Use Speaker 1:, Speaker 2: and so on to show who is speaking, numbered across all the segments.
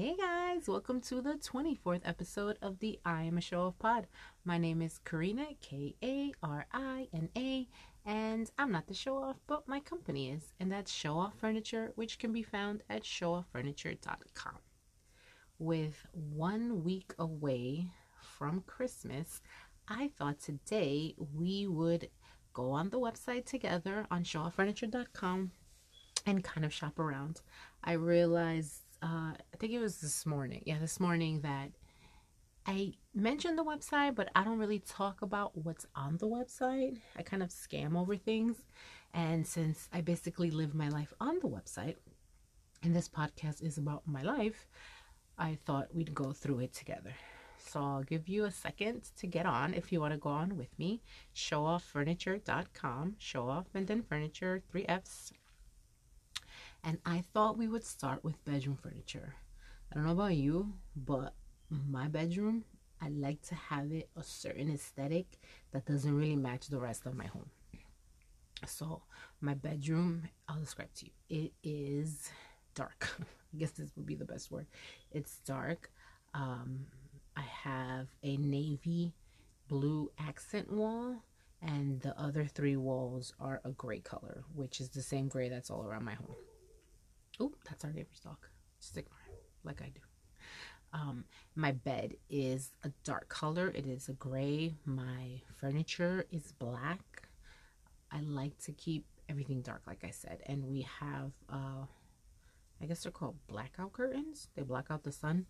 Speaker 1: Hey guys, welcome to the 24th episode of the I Am a Show Off Pod. My name is Karina, K A R I N A, and I'm not the show off, but my company is, and that's Show Off Furniture, which can be found at showoffurniture.com. With one week away from Christmas, I thought today we would go on the website together on showoffurniture.com and kind of shop around. I realized uh, I think it was this morning. Yeah, this morning that I mentioned the website, but I don't really talk about what's on the website. I kind of scam over things. And since I basically live my life on the website, and this podcast is about my life, I thought we'd go through it together. So I'll give you a second to get on if you want to go on with me. Showoffurniture.com, show off and then furniture, three F's and I thought we would start with bedroom furniture. I don't know about you, but my bedroom, I like to have it a certain aesthetic that doesn't really match the rest of my home. So, my bedroom, I'll describe to you. It is dark. I guess this would be the best word. It's dark. Um, I have a navy blue accent wall, and the other three walls are a gray color, which is the same gray that's all around my home. Oh, that's our neighbor's dog. Ignore him, like I do. Um, my bed is a dark color. It is a gray. My furniture is black. I like to keep everything dark, like I said. And we have, uh, I guess they're called blackout curtains. They block out the sun.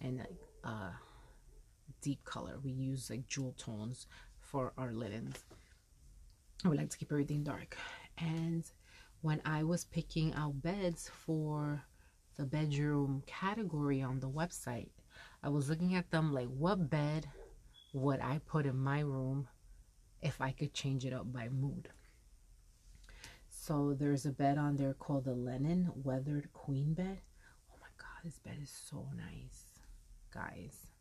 Speaker 1: And uh, deep color. We use like jewel tones for our linens. I would like to keep everything dark. And when I was picking out beds for the bedroom category on the website, I was looking at them like, what bed would I put in my room if I could change it up by mood? So there's a bed on there called the Linen Weathered Queen Bed. Oh my God, this bed is so nice, guys.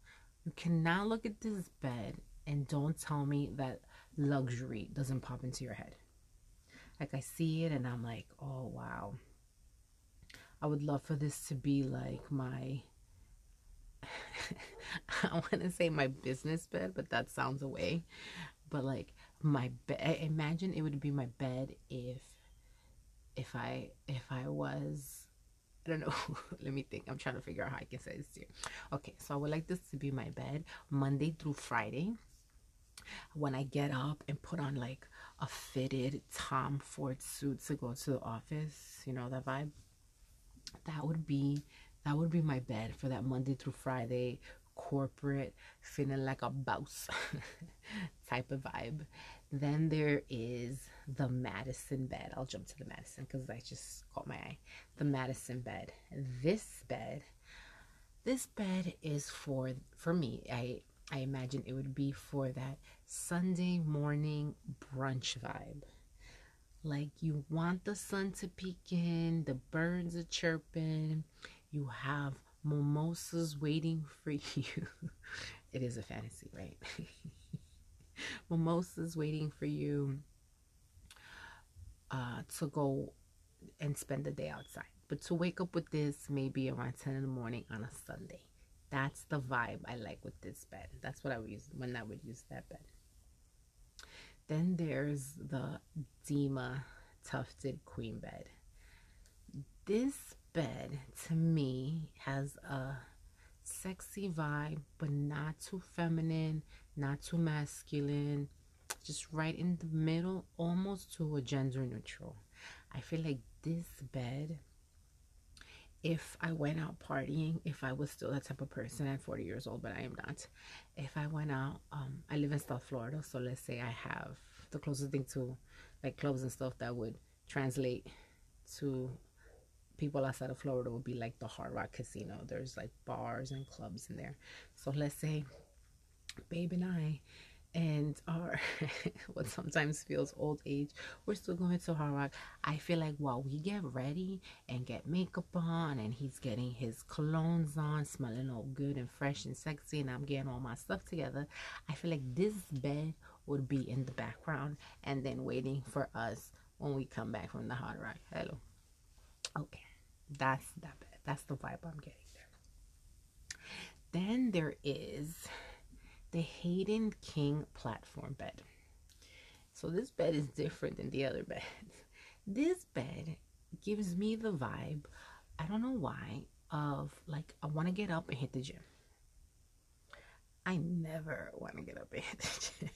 Speaker 1: You cannot look at this bed and don't tell me that luxury doesn't pop into your head. Like I see it and I'm like, oh wow. I would love for this to be like my I want to say my business bed, but that sounds away. But like my bed, imagine it would be my bed if if I if I was I don't know. Let me think. I'm trying to figure out how I can say this to you. Okay, so I would like this to be my bed Monday through Friday. When I get up and put on like a fitted Tom Ford suit to go to the office, you know, that vibe. That would be that would be my bed for that Monday through Friday corporate feeling like a boss type of vibe. Then there is the Madison bed. I'll jump to the Madison because I just caught my eye. The Madison bed. This bed, this bed is for for me. I I imagine it would be for that Sunday morning brunch vibe. Like you want the sun to peek in, the birds are chirping, you have mimosas waiting for you. it is a fantasy, right? mimosas waiting for you uh, to go and spend the day outside. But to wake up with this maybe around 10 in the morning on a Sunday. That's the vibe I like with this bed. That's what I would use when I would use that bed. Then there's the Dima tufted queen bed. This bed to me has a sexy vibe, but not too feminine, not too masculine, just right in the middle, almost to a gender neutral. I feel like this bed if I went out partying, if I was still that type of person at 40 years old, but I am not. If I went out, um, I live in South Florida, so let's say I have the closest thing to like clubs and stuff that would translate to people outside of Florida would be like the Hard Rock Casino. There's like bars and clubs in there. So let's say Babe and I and our what sometimes feels old age we're still going to hard rock. I feel like while we get ready and get makeup on and he's getting his colognes on smelling all good and fresh and sexy and i'm getting all my stuff together i feel like this bed would be in the background and then waiting for us when we come back from the hard rock. Hello. Okay. That's that bed. That's the vibe i'm getting there. Then there is the Hayden King platform bed. So this bed is different than the other beds. This bed gives me the vibe, I don't know why, of like I want to get up and hit the gym. I never want to get up and hit the gym.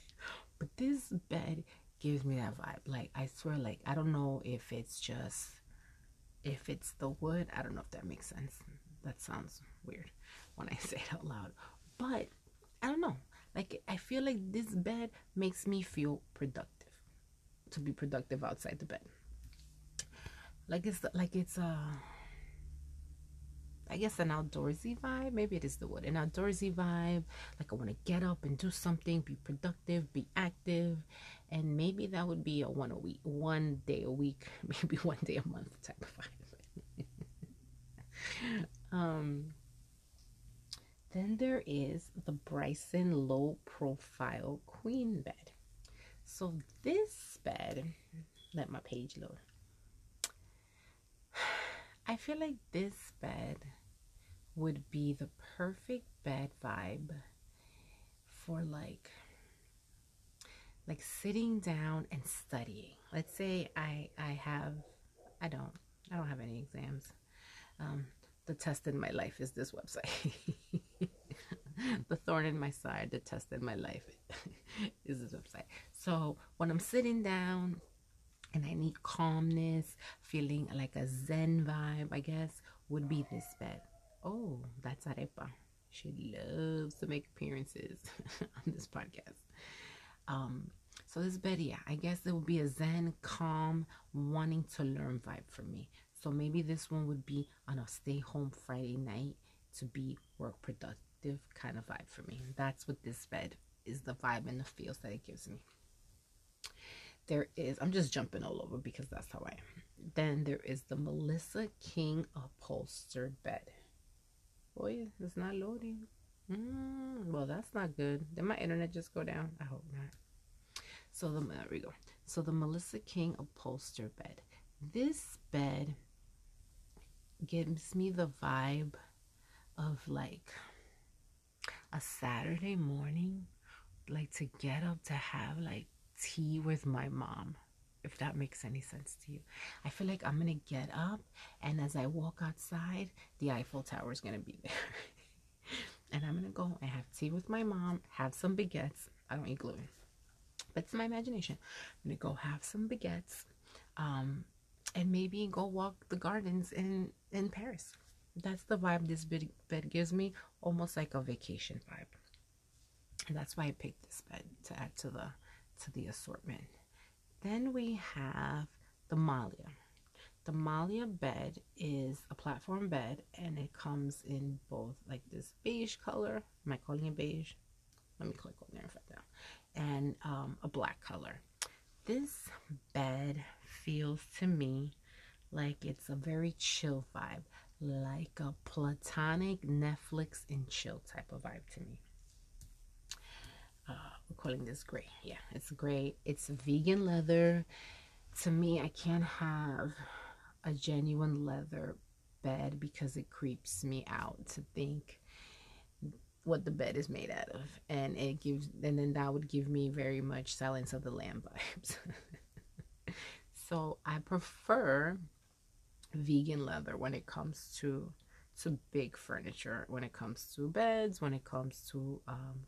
Speaker 1: But this bed gives me that vibe. Like I swear, like I don't know if it's just if it's the wood. I don't know if that makes sense. That sounds weird when I say it out loud. But I don't know. Like I feel like this bed makes me feel productive. To be productive outside the bed. Like it's like it's a I guess an outdoorsy vibe. Maybe it is the wood. An outdoorsy vibe. Like I want to get up and do something, be productive, be active, and maybe that would be a one a week, one day a week, maybe one day a month type of vibe. um. Then there is the Bryson low profile queen bed. So this bed, let my page load. I feel like this bed would be the perfect bed vibe for like like sitting down and studying. Let's say I I have I don't I don't have any exams. Um, the test in my life is this website. the thorn in my side, the test in my life is this website. So when I'm sitting down and I need calmness, feeling like a zen vibe, I guess, would be this bed. Oh, that's Arepa. She loves to make appearances on this podcast. Um, so this bed, yeah, I guess it would be a zen, calm, wanting to learn vibe for me. So maybe this one would be on a stay home Friday night to be work productive kind of vibe for me. That's what this bed is the vibe and the feels that it gives me. There is, I'm just jumping all over because that's how I am. Then there is the Melissa King upholstered bed. Boy, it's not loading. Mm, well, that's not good. Did my internet just go down? I hope not. So the there we go. So the Melissa King upholstered bed. This bed gives me the vibe of like a Saturday morning, like to get up to have like tea with my mom if that makes any sense to you. I feel like I'm gonna get up, and as I walk outside, the Eiffel Tower is gonna be there. and I'm gonna go and have tea with my mom, have some baguettes. I don't eat gluten, but it's my imagination. I'm gonna go have some baguettes, um, and maybe go walk the gardens in in Paris. That's the vibe this bed, bed gives me, almost like a vacation vibe. And that's why I picked this bed to add to the to the assortment. Then we have the Malia. The Malia bed is a platform bed and it comes in both like this beige color. Am I calling it beige? Let me click on there and find out. And um, a black color. This bed feels to me like it's a very chill vibe, like a platonic Netflix and chill type of vibe to me uh, we're calling this gray. Yeah, it's gray. It's vegan leather. To me, I can't have a genuine leather bed because it creeps me out to think what the bed is made out of and it gives and then that would give me very much silence of the lamb vibes so i prefer vegan leather when it comes to to big furniture when it comes to beds when it comes to um,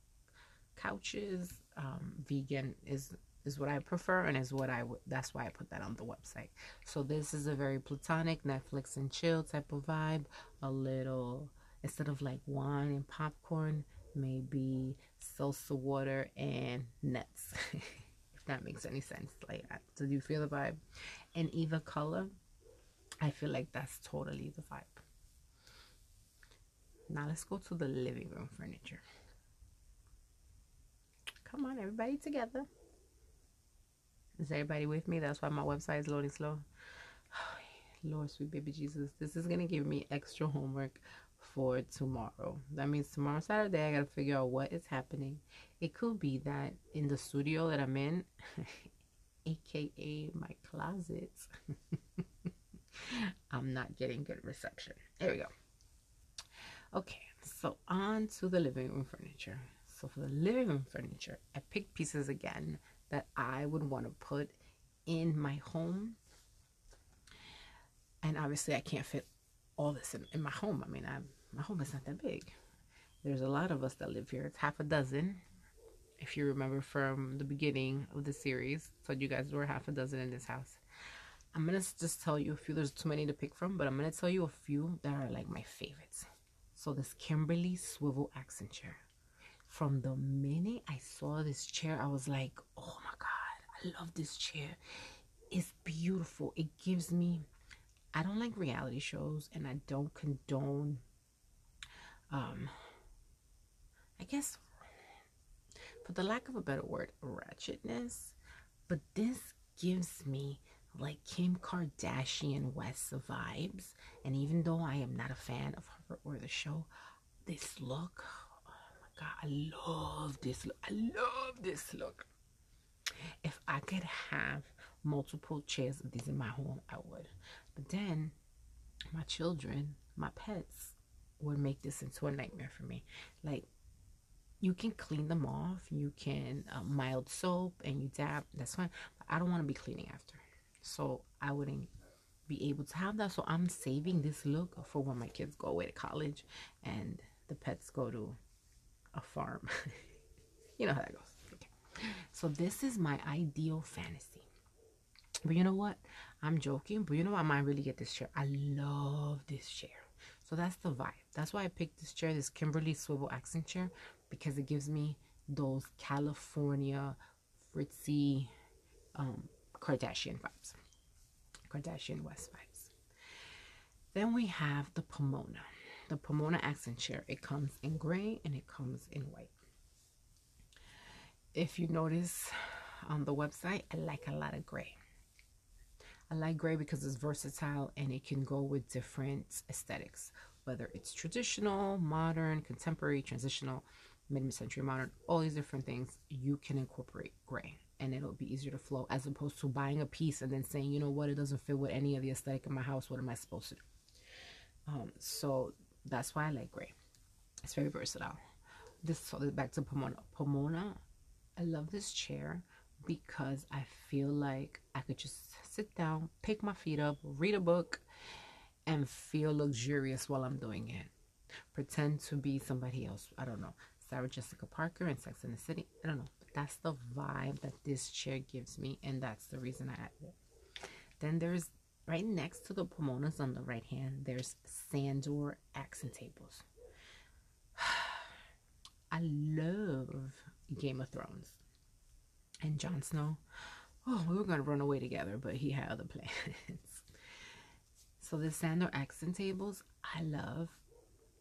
Speaker 1: couches. Um, vegan is is what I prefer and is what I that's why I put that on the website. So this is a very platonic Netflix and chill type of vibe. A little instead of like wine and popcorn, maybe salsa water and nuts. if that makes any sense. Like do you feel the vibe? And either color, I feel like that's totally the vibe. Now let's go to the living room furniture. Come on, everybody together. Is everybody with me? That's why my website is loading slow. Lord, sweet baby Jesus, this is gonna give me extra homework for tomorrow. That means tomorrow, Saturday, I gotta figure out what is happening. It could be that in the studio that I'm in, aka my closet, I'm not getting good reception. There we go. Okay, So on to the living room furniture. So for the living room furniture, I picked pieces again that I would want to put in my home. And obviously I can't fit all this in, in my home. I mean, I, my home is not that big. There's a lot of us that live here. It's half a dozen. If you remember from the beginning of the series, told you guys there were half a dozen in this house. I'm gonna just tell you a few. There's too many to pick from, but I'm gonna tell you a few that are like my favorites. So this Kimberly swivel accent chair. From the minute I saw this chair, I was like, oh my God, I love this chair. It's beautiful. It gives me, I don't like reality shows and I don't condone, um, I guess, for the lack of a better word, ratchetness. But this gives me like Kim Kardashian West vibes. And even though I am not a fan of her or the show, this look, oh my god, I love this look. I love this look. If I could have multiple chairs of these in my home, I would. But then my children, my pets, would make this into a nightmare for me. Like you can clean them off, you can uh, mild soap, and you dab. That's fine. But I don't want to be cleaning after so I wouldn't be able to have that. So I'm saving this look for when my kids go away to college and the pets go to a farm. you know how that goes. Okay. So this is my ideal fantasy. But you know what? I'm joking, but you know what? I might really get this chair. I love this chair. So that's the vibe. That's why I picked this chair, this Kimberly swivel accent chair, because it gives me those California fritzy um, Kardashian vibes. Kardashian West vibes. Then we have the Pomona. The Pomona accent chair. It comes in gray and it comes in white. If you notice on the website, I like a lot of gray. I like gray because it's versatile and it can go with different aesthetics, whether it's traditional, modern, contemporary, transitional, mid-century modern, all these different things, you can incorporate gray and it'll be easier to flow as opposed to buying a piece and then saying, you know what, it doesn't fit with any of the aesthetic in my house. What am I supposed to do? Um, so that's why I like gray. It's very versatile. This so back to Pomona. Pomona, I love this chair because I feel like I could just sit down, pick my feet up, read a book, and feel luxurious while I'm doing it. Pretend to be somebody else. I don't know. Sarah Jessica Parker in Sex in the City. I don't know. That's the vibe that this chair gives me, and that's the reason I added it. Then there's right next to the pomonas on the right hand, there's Sandor accent tables. I love Game of Thrones. And Jon Snow, oh, we were to run away together, but he had other plans. so the Sandor accent tables, I love.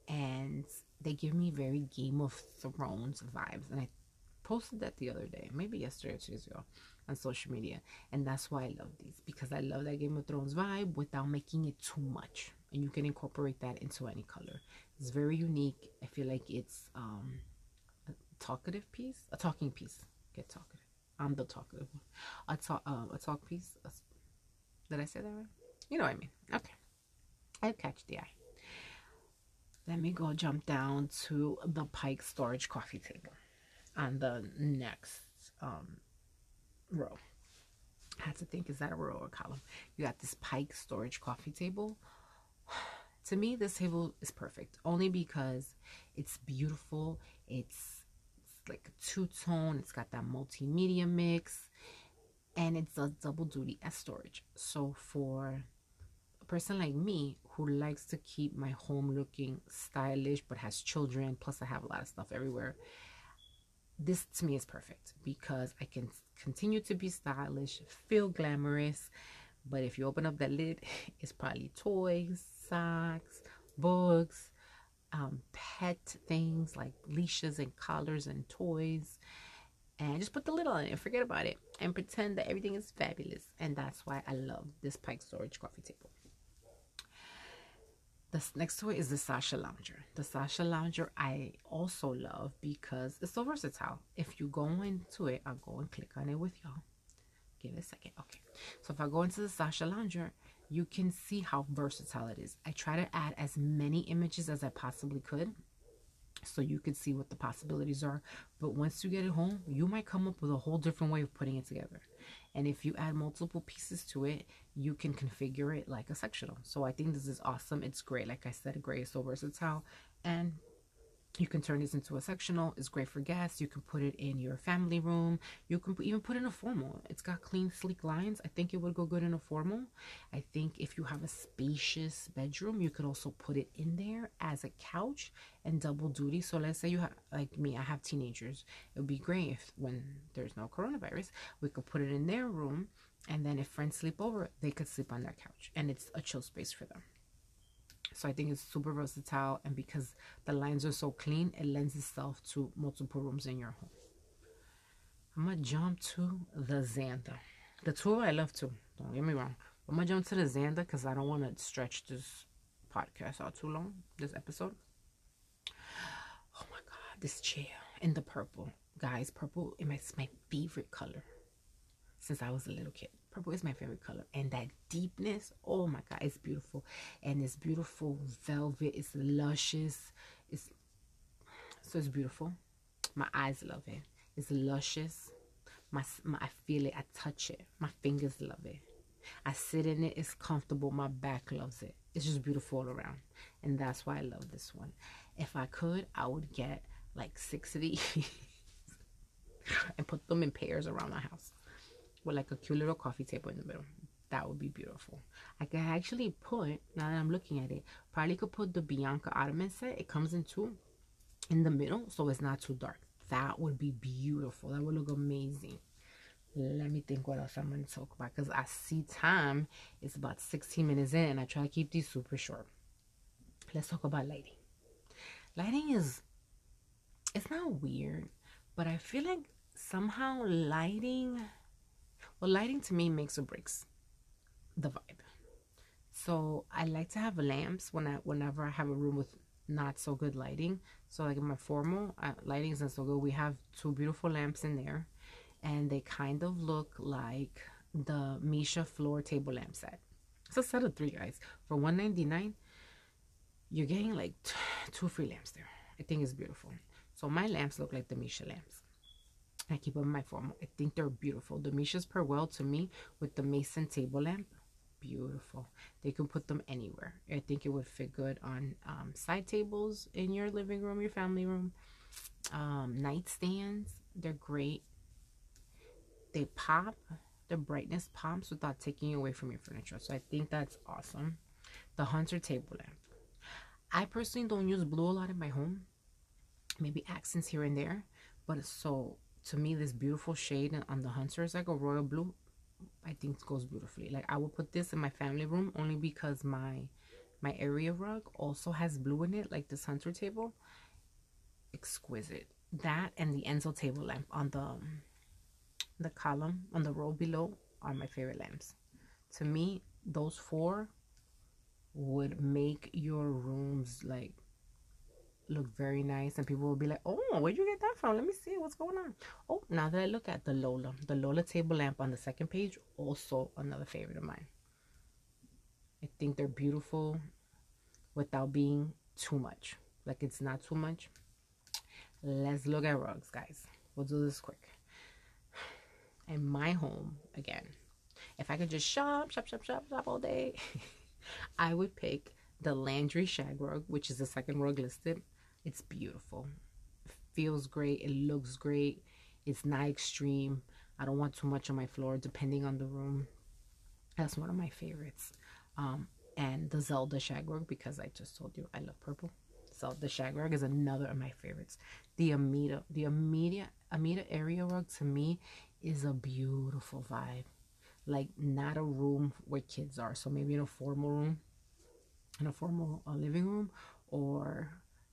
Speaker 1: And they give me very Game of Thrones vibes. And I posted that the other day, maybe yesterday or two days ago, on social media. And that's why I love these because I love that Game of Thrones vibe without making it too much. And you can incorporate that into any color. It's very unique. I feel like it's um, a talkative piece, a talking piece. Get talkative. I'm the talkative one. A talk, uh, a talk piece. Did I say that right? You know what I mean. Okay. I catch the eye. Let me go jump down to the Pike storage coffee table on the next um, row. I had to think, is that a row or a column? You got this Pike storage coffee table. to me, this table is perfect only because it's beautiful. It's, it's like two-tone. It's got that multimedia mix. And it's a double duty as storage. So for a person like me who likes to keep my home looking stylish but has children, plus I have a lot of stuff everywhere, this to me is perfect because I can continue to be stylish, feel glamorous, but if you open up that lid, it's probably toys, socks, books, um, pet things like leashes and collars and toys. And just put the lid on it and forget about it and pretend that everything is fabulous. And that's why I love this Pike Storage coffee table. This next to it is the Sasha Lounger. The Sasha Lounger I also love because it's so versatile. If you go into it, I'll go and click on it with y'all. Give it a second. Okay. So if I go into the Sasha Lounger, you can see how versatile it is. I try to add as many images as I possibly could. so you could see what the possibilities are. But once you get it home, you might come up with a whole different way of putting it together. And if you add multiple pieces to it, you can configure it like a sectional. So I think this is awesome. It's great. Like I said, gray is so versatile. And you can turn this into a sectional. It's great for guests. You can put it in your family room. You can even put in a formal. It's got clean, sleek lines. I think it would go good in a formal. I think if you have a spacious bedroom, you could also put it in there as a couch and double duty. So let's say you have, like me, I have teenagers. It would be great if when there's no coronavirus, we could put it in their room. And then if friends sleep over, they could sleep on that couch. And it's a chill space for them. So I think it's super versatile, and because the lines are so clean, it lends itself to multiple rooms in your home. I'm gonna jump to the Xanda. The tour I love too. Don't get me wrong. I'm gonna jump to the Xanda because I don't want to stretch this podcast out too long. This episode. Oh my god, this chair in the purple, guys. Purple is my favorite color since I was a little kid. Purple is my favorite color. And that deepness, oh my God, it's beautiful. And it's beautiful velvet. It's luscious. It's so it's beautiful. My eyes love it. It's luscious. My, my I feel it. I touch it. My fingers love it. I sit in it. It's comfortable. My back loves it. It's just beautiful all around. And that's why I love this one. If I could, I would get like six of these and put them in pairs around my house with like a cute little coffee table in the middle. That would be beautiful. I could actually put, now that I'm looking at it, probably could put the Bianca Ottoman set. It comes in two in the middle, so it's not too dark. That would be beautiful. That would look amazing. Let me think what else I'm going to talk about because I see time is about 16 minutes in and I try to keep these super short. Let's talk about lighting. Lighting is, it's not weird, but I feel like somehow lighting well, lighting to me makes or breaks the vibe. So I like to have lamps when I whenever I have a room with not so good lighting. So like in my formal uh, lighting isn't so good. We have two beautiful lamps in there, and they kind of look like the Misha floor table lamp set. It's a set of three guys for one ninety nine. You're getting like two free lamps there. I think it's beautiful. So my lamps look like the Misha lamps. I keep them in my formal. I think they're beautiful. The Mishas pair well to me with the Mason table lamp. Beautiful. They can put them anywhere. I think it would fit good on um, side tables in your living room, your family room. Um, nightstands. They're great. They pop. The brightness pops without taking away from your furniture. So I think that's awesome. The Hunter table lamp. I personally don't use blue a lot in my home. Maybe accents here and there. But it's so to me this beautiful shade on the hunter is like a royal blue i think it goes beautifully. Like i will put this in my family room only because my my area rug also has blue in it like this hunter table. Exquisite. That and the enzo table lamp on the um, the column on the row below are my favorite lamps. To me those four would make your rooms like look very nice and people will be like oh where'd you get that from? Let me see what's going on. Oh now that i look at the lola the lola table lamp on the second page also another favorite of mine. I think they're beautiful without being too much. Like it's not too much. Let's look at rugs guys. We'll do this quick. In my home again if i could just shop shop shop shop shop all day i would pick the Landry shag rug, which is the second rug listed. It's beautiful. Feels great. It looks great. It's not extreme. I don't want too much on my floor, depending on the room. That's one of my favorites. Um, and the Zelda shag rug, because I just told you I love purple. Zelda shag rug is another of my favorites. The Amita, the Amita, Amita area rug to me is a beautiful vibe. Like not a room where kids are. So maybe in a formal room, in a formal uh, living room, or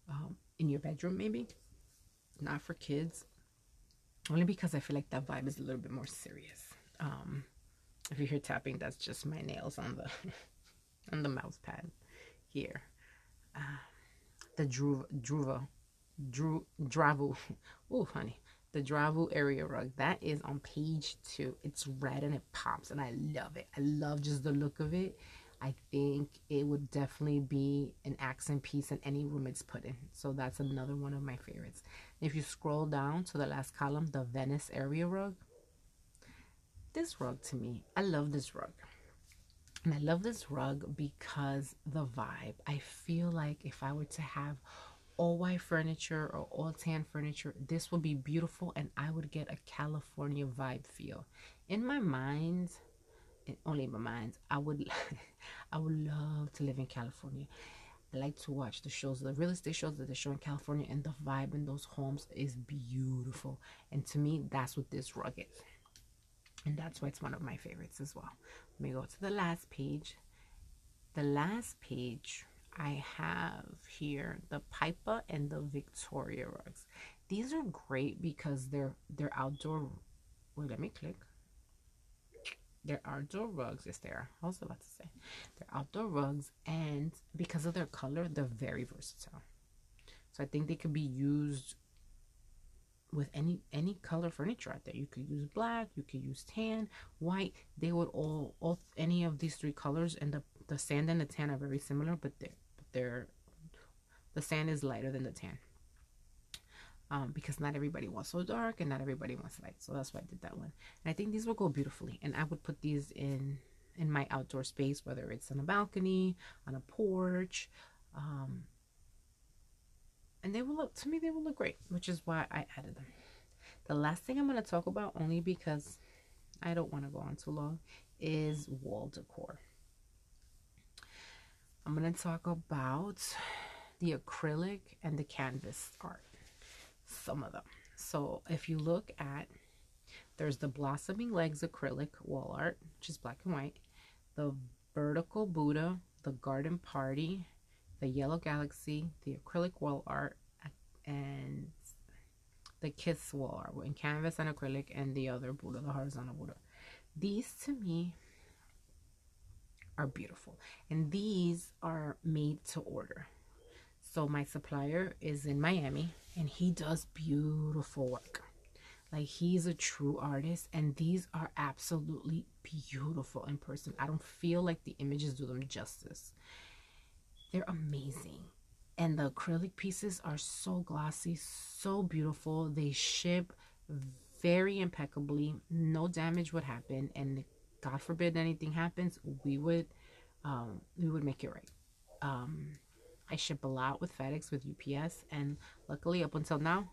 Speaker 1: um, in your bedroom, maybe. Not for kids. Only because I feel like that vibe is a little bit more serious. Um, if you hear tapping, that's just my nails on the on the mouse pad here. Uh, the Druva, Druva, Dru, Dravu. Oh, honey. The Dravu area rug. That is on page two. It's red and it pops, and I love it. I love just the look of it. I think it would definitely be an accent piece in any room it's put in. So that's another one of my favorites. If you scroll down to the last column, the Venice area rug, this rug to me, I love this rug. And I love this rug because the vibe. I feel like if I were to have all white furniture or all tan furniture, this would be beautiful and I would get a California vibe feel. In my mind, only in my mind, I would I would love to live in California. I like to watch the shows, the real estate shows that they show in California, and the vibe in those homes is beautiful. And to me, that's what this rug is. And that's why it's one of my favorites as well. Let me go to the last page. The last page I have here the Pipa and the Victoria rugs. These are great because they're they're outdoor. Wait, let me click. They're outdoor rugs. Yes, they are. I was about to say they're outdoor rugs, and because of their color, they're very versatile. So I think they could be used with any any color furniture out there. You could use black, you could use tan, white. They would all all any of these three colors and the the sand and the tan are very similar, but they're but they're the sand is lighter than the tan. Um, because not everybody wants so dark and not everybody wants light. So that's why I did that one. And I think these will go beautifully. And I would put these in in my outdoor space, whether it's on a balcony, on a porch, um, and they will look to me they will look great which is why i added them the last thing i'm going to talk about only because i don't want to go on too long is wall decor i'm going to talk about the acrylic and the canvas art some of them so if you look at there's the blossoming legs acrylic wall art which is black and white the vertical buddha the garden party the Yellow Galaxy, the acrylic wall art, and the Kiss wall art in canvas and acrylic, and the other Buddha, the horizontal Buddha. These to me are beautiful, and these are made to order. So my supplier is in Miami, and he does beautiful work. Like he's a true artist, and these are absolutely beautiful in person. I don't feel like the images do them justice. They're amazing. And the acrylic pieces are so glossy, so beautiful. They ship very impeccably. No damage would happen. And God forbid anything happens, we would um, we would make it right. Um, I ship a lot with FedEx, with UPS, and luckily up until now,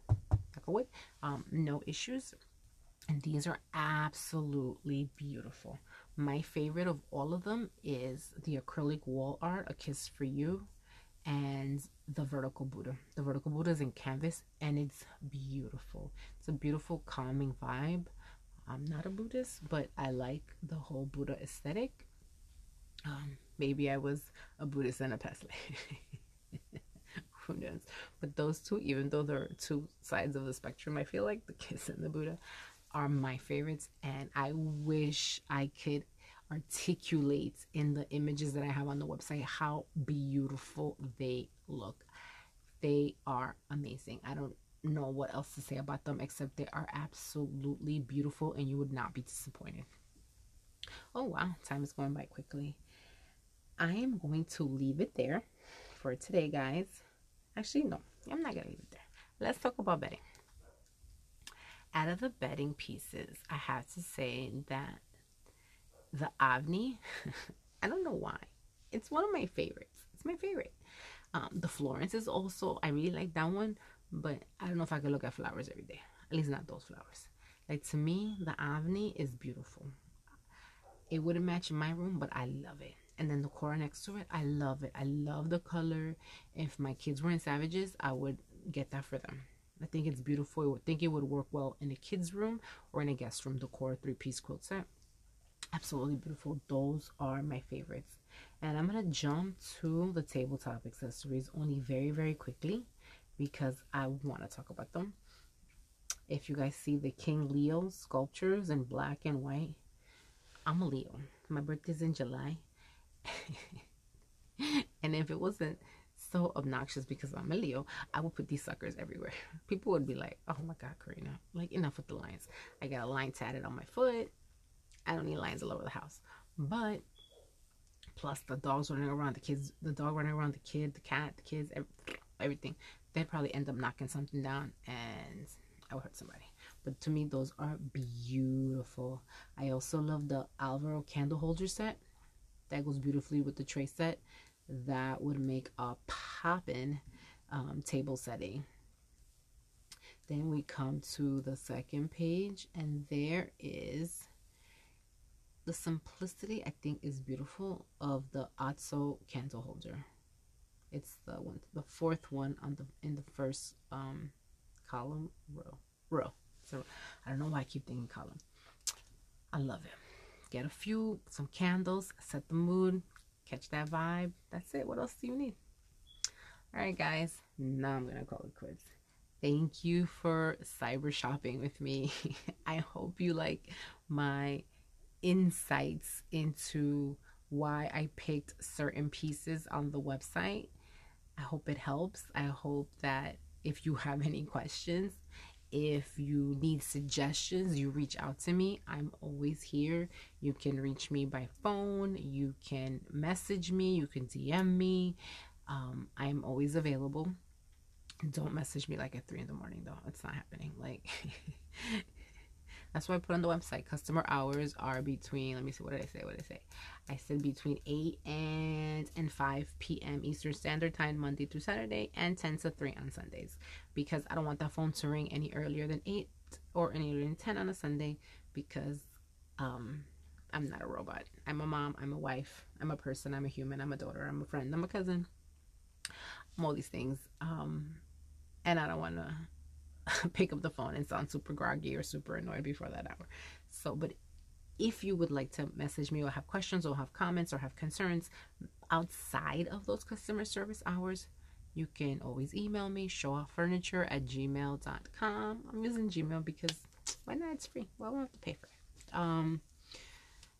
Speaker 1: um, no issues. And these are absolutely beautiful. My favorite of all of them is the acrylic wall art, A Kiss for You, and the vertical Buddha. The vertical Buddha is in canvas and it's beautiful. It's a beautiful, calming vibe. I'm not a Buddhist, but I like the whole Buddha aesthetic. Um, maybe I was a Buddhist in a past life. But those two, even though they're two sides of the spectrum, I feel like the kiss and the Buddha are my favorites and I wish I could articulate in the images that I have on the website how beautiful they look. They are amazing. I don't know what else to say about them except they are absolutely beautiful and you would not be disappointed. Oh wow, time is going by quickly. I am going to leave it there for today, guys. Actually, no, I'm not going to leave it there. Let's talk about bedding out of the bedding pieces, I have to say that the Avni, I don't know why, it's one of my favorites. It's my favorite. Um, the Florence is also, I really like that one, but I don't know if I could look at flowers every day. At least not those flowers. Like to me, the Avni is beautiful. It wouldn't match my room, but I love it. And then the Cora next to it, I love it. I love the color. If my kids were in Savages, I would get that for them. I think it's beautiful. I think it would work well in a kid's room or in a guest room. The core three piece quilt set. Absolutely beautiful. Those are my favorites. And I'm to jump to the tabletop accessories only very, very quickly because I want to talk about them. If you guys see the King Leo sculptures in black and white, I'm a Leo. My birthday's in July. and if it wasn't so obnoxious because I'm a Leo, I would put these suckers everywhere. People would be like, oh my God, Karina, like enough with the lines. I got a line tatted on my foot. I don't need lines all over the house. But plus the dogs running around, the kids, the dog running around, the kid, the cat, the kids, everything, they'd probably end up knocking something down and I would hurt somebody. But to me, those are beautiful. I also love the Alvaro candle holder set. That goes beautifully with the tray set. That would make a poppin' um, table setting. Then we come to the second page, and there is the simplicity I think is beautiful of the Atso candle holder. It's the one, the fourth one on the in the first um, column row row. So I don't know why I keep thinking column. I love it. Get a few, some candles, set the mood, catch that vibe. That's it. What else do you need? All right, guys. Now I'm gonna call it quits. Thank you for cyber shopping with me. I hope you like my insights into why I picked certain pieces on the website. I hope it helps. I hope that if you have any questions, if you need suggestions, you reach out to me. I'm always here. You can reach me by phone, you can message me, you can DM me. Um, I'm always available. Don't message me like at three in the morning though. It's not happening. Like That's why I put on the website. Customer hours are between, let me see, what did I say? What did I say? I said between 8 and, and 5 p.m. Eastern Standard Time, Monday through Saturday, and 10 to 3 on Sundays. Because I don't want that phone to ring any earlier than 8 or any earlier than 10 on a Sunday because um, I'm not a robot. I'm a mom, I'm a wife, I'm a person, I'm a human, I'm a daughter, I'm a friend, I'm a cousin. I'm all these things. Um, and I don't want to pick up the phone and sound super groggy or super annoyed before that hour. So, but if you would like to message me or have questions or have comments or have concerns outside of those customer service hours, you can always email me, showoffurniture at gmail.com. I'm using Gmail because why not? It's free. Well, I don't have to pay for it. Um,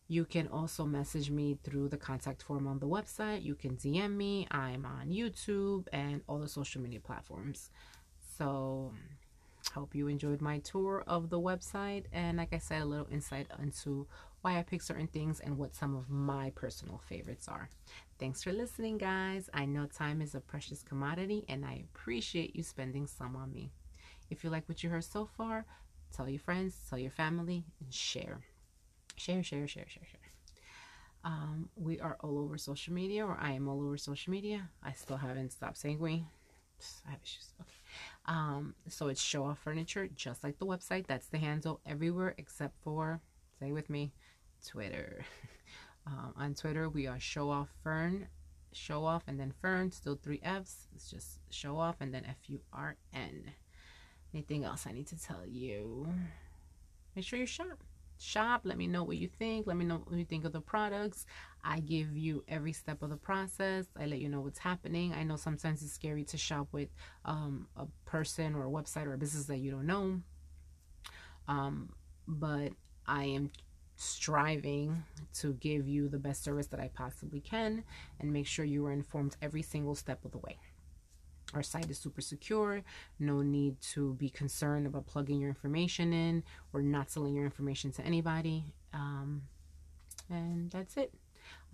Speaker 1: you can also message me through the contact form on the website. You can DM me. I'm on YouTube and all the social media platforms. So Hope you enjoyed my tour of the website and, like I said, a little insight into why I pick certain things and what some of my personal favorites are. Thanks for listening, guys. I know time is a precious commodity and I appreciate you spending some on me. If you like what you heard so far, tell your friends, tell your family, and share. Share, share, share, share, share. Um, we are all over social media, or I am all over social media. I still haven't stopped saying we. I have issues. Okay. Um, so it's Show Off Furniture, just like the website. That's the handle everywhere except for, say with me, Twitter. um, on Twitter, we are Show Off Fern, Show Off, and then Fern, still three F's. It's just Show Off and then F U R N. Anything else I need to tell you? Make sure you shop shop. Let me know what you think. Let me know what you think of the products. I give you every step of the process. I let you know what's happening. I know sometimes it's scary to shop with um, a person or a website or a business that you don't know. Um, but I am striving to give you the best service that I possibly can and make sure you are informed every single step of the way. Our site is super secure. No need to be concerned about plugging your information in or not selling your information to anybody. Um, and that's it.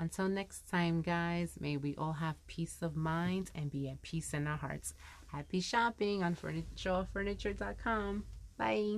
Speaker 1: Until next time, guys, may we all have peace of mind and be at peace in our hearts. Happy shopping on furniturefurniture.com. Bye.